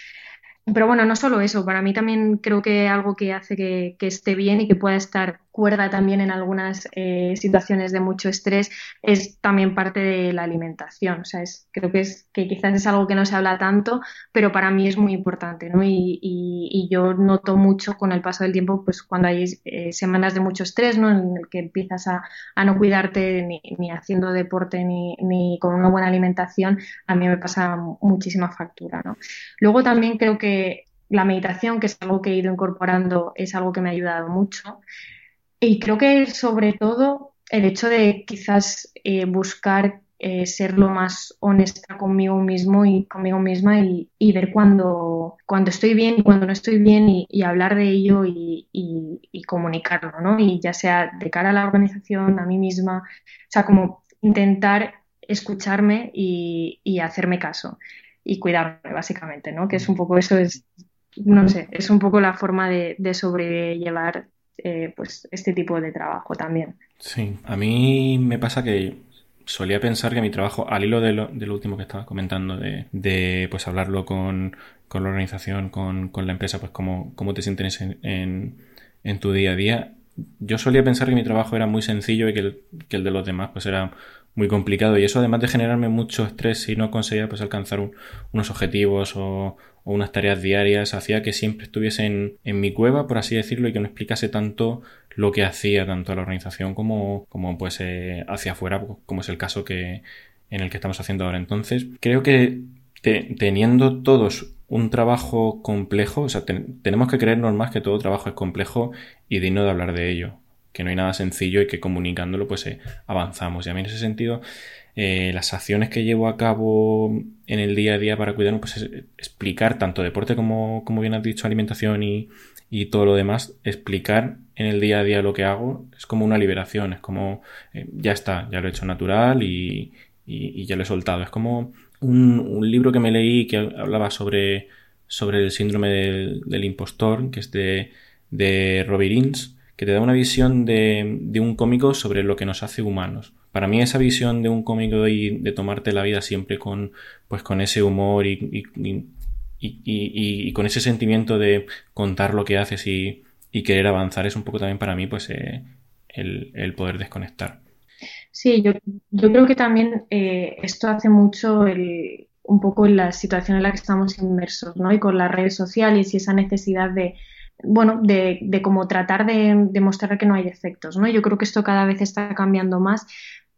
Pero bueno, no solo eso, para mí también creo que algo que hace que, que esté bien y que pueda estar cuerda también en algunas eh, situaciones de mucho estrés es también parte de la alimentación. O sea, es, creo que, es, que quizás es algo que no se habla tanto, pero para mí es muy importante, ¿no? Y, y, yo noto mucho con el paso del tiempo, pues cuando hay eh, semanas de mucho estrés, ¿no? En el que empiezas a, a no cuidarte ni, ni haciendo deporte ni, ni, con una buena alimentación, a mí me pasa muchísima factura, ¿no? Luego también creo que la meditación, que es algo que he ido incorporando, es algo que me ha ayudado mucho. Y creo que sobre todo el hecho de quizás eh, buscar eh, ser lo más honesta conmigo mismo y conmigo misma y, ver cuando, cuando estoy bien y cuando no estoy bien y, hablar de ello y, comunicarlo, ¿no? Y ya sea de cara a la organización, a mí misma, o sea, como intentar escucharme y, hacerme caso y cuidarme, básicamente, ¿no? Que es un poco eso, es, no sé, es un poco la forma de, de sobrellevar eh, pues este tipo de trabajo también. Sí, a mí me pasa que solía pensar que mi trabajo, al hilo de lo, último que estaba comentando, de, pues hablarlo con, con la organización, con, con, la empresa, pues cómo, cómo te sientes en, en, tu día a día, yo solía pensar que mi trabajo era muy sencillo y que el, que el de los demás pues era muy complicado y eso además de generarme mucho estrés si no conseguía pues alcanzar unos objetivos o, o unas tareas diarias hacía que siempre estuviese en, mi cueva, por así decirlo, y que no explicase tanto lo que hacía tanto a la organización como, como pues eh, hacia afuera, como es el caso que en el que estamos haciendo ahora. Entonces, creo que teniendo todos un trabajo complejo, o sea, tenemos que creernos más que todo trabajo es complejo y digno de hablar de ello, que no hay nada sencillo y que comunicándolo pues eh, avanzamos. Y a mí en ese sentido, eh, las acciones que llevo a cabo en el día a día para cuidarnos, pues es explicar tanto deporte como, como bien has dicho, alimentación y, y todo lo demás, explicar en el día a día lo que hago es como una liberación, es como eh, ya está, ya lo he hecho natural y, y, ya lo he soltado. Es como un, libro que me leí que hablaba sobre, sobre el síndrome del, impostor, que es de, de Robbie que te da una visión de, de, un cómico sobre lo que nos hace humanos. Para mí esa visión de un cómico y de tomarte la vida siempre con, pues, con ese humor y, y, con ese sentimiento de contar lo que haces y, querer avanzar es un poco también para mí pues eh, el, el poder desconectar. Sí, yo, yo creo que también eh, esto hace mucho el, un poco en la situación en la que estamos inmersos, ¿no? Y con las redes sociales y esa necesidad de, bueno, de, de como tratar de demostrar que no hay defectos, ¿no? Yo creo que esto cada vez está cambiando más,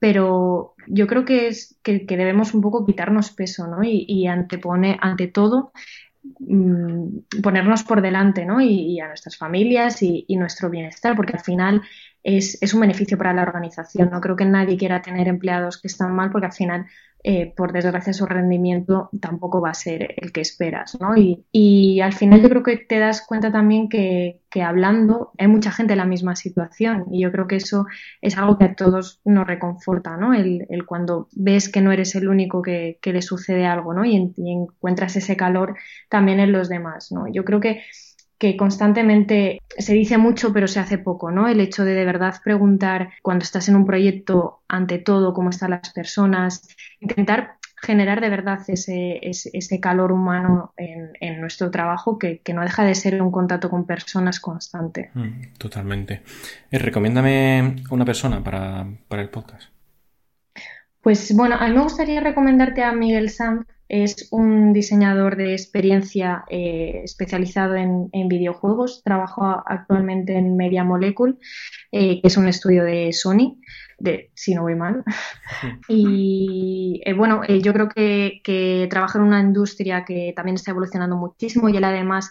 pero yo creo que es que, debemos un poco quitarnos peso, ¿no? Y, y antepone, ante todo, mm, ponernos por delante, ¿no? Y, a nuestras familias y, nuestro bienestar, porque al final es, un beneficio para la organización. No creo que nadie quiera tener empleados que están mal porque al final, eh, por desgracia, su rendimiento tampoco va a ser el que esperas. ¿no? Y, al final yo creo que te das cuenta también que, hablando hay mucha gente en la misma situación y yo creo que eso es algo que a todos nos reconforta, ¿no? El, cuando ves que no eres el único que, le sucede algo ¿no? y, y encuentras ese calor también en los demás. ¿no? Yo creo que que constantemente se dice mucho pero se hace poco, ¿no? El hecho de de verdad preguntar cuando estás en un proyecto ante todo cómo están las personas, intentar generar de verdad ese, ese, calor humano en, nuestro trabajo que, no deja de ser un contacto con personas constante. Mm, totalmente. Eh, recomiéndame una persona para, para el podcast. Pues bueno, a mí me gustaría recomendarte a Miguel Sanz, es un diseñador de experiencia eh, especializado en, videojuegos. Trabaja actualmente en Media Molecule, eh, que es un estudio de Sony, de, si no voy mal. Y eh, bueno, yo creo que, que, trabaja en una industria que también está evolucionando muchísimo y él además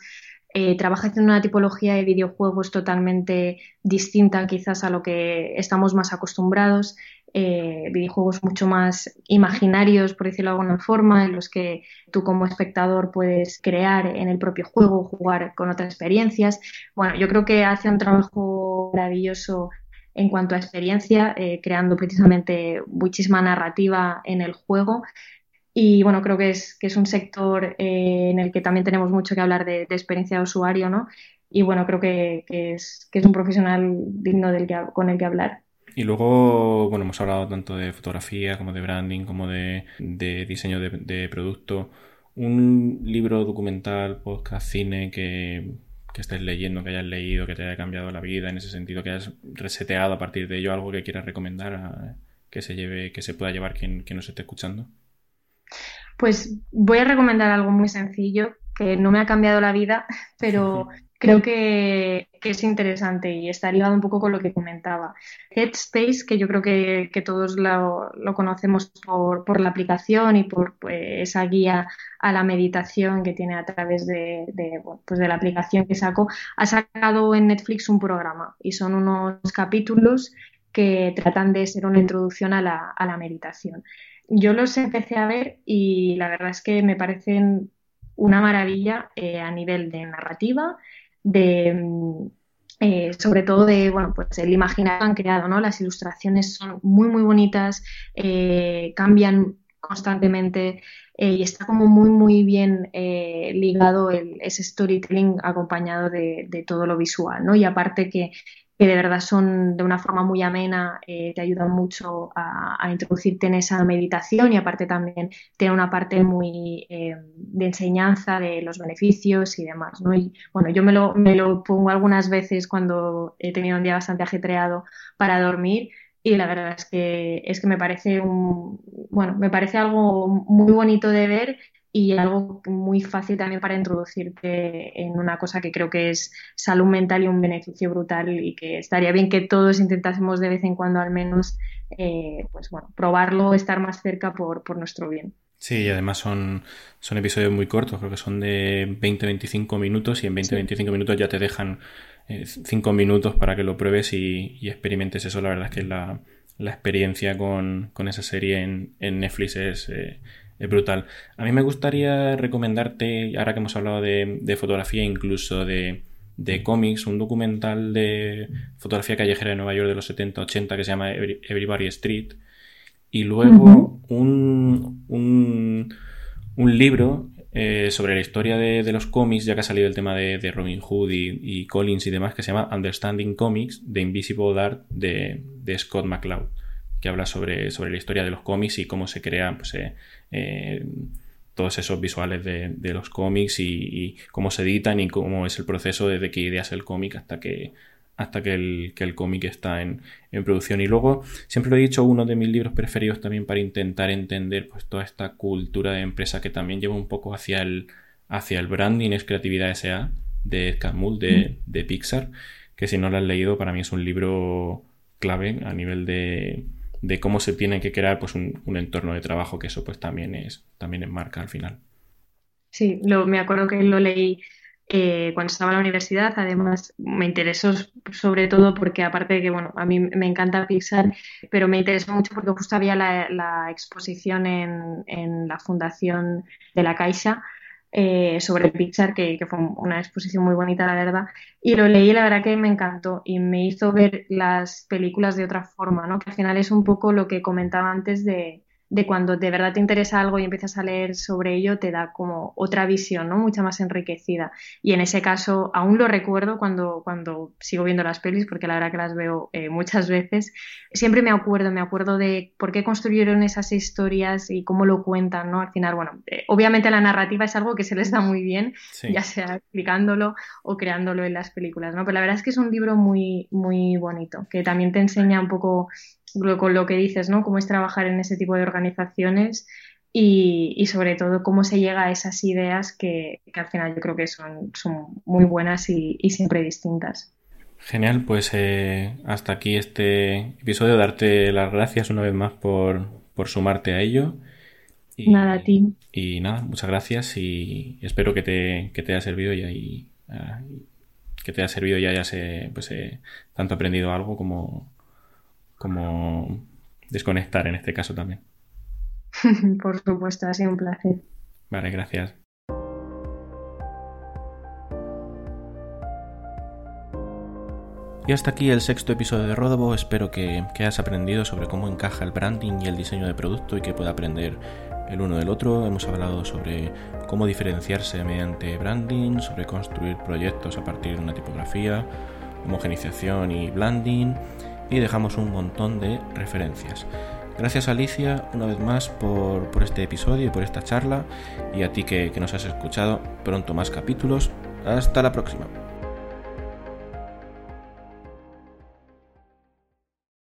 trabaja haciendo una tipología de videojuegos totalmente distinta quizás a lo que estamos más acostumbrados. Eh, videojuegos mucho más imaginarios, por decirlo de alguna forma, en los que tú como espectador puedes crear en el propio juego, jugar con otras experiencias. Bueno, yo creo que hace un trabajo maravilloso en cuanto a experiencia, eh, creando precisamente muchísima narrativa en el juego. Y bueno, creo que es, que es un sector eh, en el que también tenemos mucho que hablar de, experiencia de usuario, ¿no? Y bueno, creo que, es, que es un profesional digno del con el que hablar. Y luego, bueno, hemos hablado tanto de fotografía como de branding, como de, diseño de, producto. Un libro documental, podcast, cine que, que estés leyendo, que hayas leído, que te haya cambiado la vida en ese sentido, que hayas reseteado a partir de ello, algo que quieras recomendar que se lleve, que se pueda llevar quien, quien nos esté escuchando. Pues voy a recomendar algo muy sencillo, que no me ha cambiado la vida, pero creo que, es interesante y está ligado un poco con lo que comentaba. Headspace, que yo creo que, todos lo, conocemos por, la aplicación y por pues, esa guía a la meditación que tiene a través de, pues, de, la aplicación que sacó, ha sacado en Netflix un programa y son unos capítulos que tratan de ser una introducción a la, a la meditación. Yo los empecé a ver y la verdad es que me parecen una maravilla eh, a nivel de narrativa, de mm, eh, sobre todo de bueno pues el imaginario que han creado no las ilustraciones son muy muy bonitas eh, cambian constantemente eh, y está como muy muy bien ligado el, ese storytelling acompañado de, de, todo lo visual no y aparte que que de verdad son de una forma muy amena, eh, te ayudan mucho a, introducirte en esa meditación y aparte también tiene una parte muy eh, de enseñanza de los beneficios y demás. ¿no? Y bueno, yo me lo, me lo pongo algunas veces cuando he tenido un día bastante ajetreado para dormir y la verdad es que es que me parece un bueno me parece algo muy bonito de ver y algo muy fácil también para introducirte en una cosa que creo que es salud mental y un beneficio brutal y que estaría bien que todos intentásemos de vez en cuando al menos eh, pues bueno, probarlo, estar más cerca por, por nuestro bien. Sí, y además son, son episodios muy cortos, creo que son de 20-25 minutos y en 20-25 minutos ya te dejan 5 eh, minutos para que lo pruebes y, experimentes eso. La verdad es que la, la experiencia con, con, esa serie en, en Netflix es, eh, es, brutal. A mí me gustaría recomendarte, ahora que hemos hablado de, de fotografía, incluso de, de cómics, un documental de fotografía callejera de Nueva York de los 70-80 que se llama Everybody Street. Y luego un, un, un, libro eh, sobre la historia de, los cómics, ya que ha salido el tema de, Robin Hood y, Collins y demás, que se llama Understanding Comics, The Invisible Art de, Scott McCloud, que habla sobre, sobre la historia de los cómics y cómo se crean pues, eh, eh, todos esos visuales de, los cómics y, cómo se editan y cómo es el proceso desde que ideas el cómic hasta que hasta que el, que el cómic está en, producción. Y luego, siempre lo he dicho, uno de mis libros preferidos también para intentar entender pues, toda esta cultura de empresa que también lleva un poco hacia el, hacia el branding, es Creatividad S.A. de Camul, de, de Pixar, que si no lo has leído, para mí es un libro clave a nivel de, de cómo se tiene que crear pues, un, un, entorno de trabajo, que eso pues también es, también es marca al final. Sí, lo, me acuerdo que lo leí eh, cuando estaba en la universidad. Además, me interesó sobre todo porque, aparte de que, bueno, a mí me encanta Pixar, pero me interesó mucho porque justo había la, exposición en, en, la fundación de la Caixa. Eh, sobre Pixar, que, que, fue una exposición muy bonita, la verdad. Y lo leí, la verdad que me encantó y me hizo ver las películas de otra forma, ¿no? Que al final es un poco lo que comentaba antes de, de cuando de verdad te interesa algo y empiezas a leer sobre ello, te da como otra visión, ¿no? Mucha más enriquecida. Y en ese caso, aún lo recuerdo cuando, cuando sigo viendo las pelis, porque la verdad que las veo eh, muchas veces. Siempre me acuerdo, me acuerdo de por qué construyeron esas historias y cómo lo cuentan, ¿no? Al final, bueno, eh, obviamente la narrativa es algo que se les da muy bien, ya sea explicándolo o creándolo en las películas, ¿no? Pero la verdad es que es un libro muy, muy bonito, que también te enseña un poco con lo que dices, ¿no? Cómo es trabajar en ese tipo de organizaciones y, sobre todo cómo se llega a esas ideas que, al final yo creo que son, son muy buenas y, siempre distintas. Genial, pues eh, hasta aquí este episodio. Darte las gracias una vez más por, sumarte a ello. Y, nada, a ti. Y nada, muchas gracias y espero que te, que te haya servido y, ah, que te haya servido y hayas eh, pues, eh, tanto aprendido algo como, como desconectar en este caso también. Por supuesto, ha sido un placer. Vale, gracias. Y hasta aquí el sexto episodio de Rodobo. Espero que, que, hayas aprendido sobre cómo encaja el branding y el diseño de producto y que pueda aprender el uno del otro. Hemos hablado sobre cómo diferenciarse mediante branding, sobre construir proyectos a partir de una tipografía, homogenización y blending y dejamos un montón de referencias. Gracias Alicia una vez más por, este episodio y por esta charla y a ti que nos has escuchado. Pronto más capítulos. Hasta la próxima.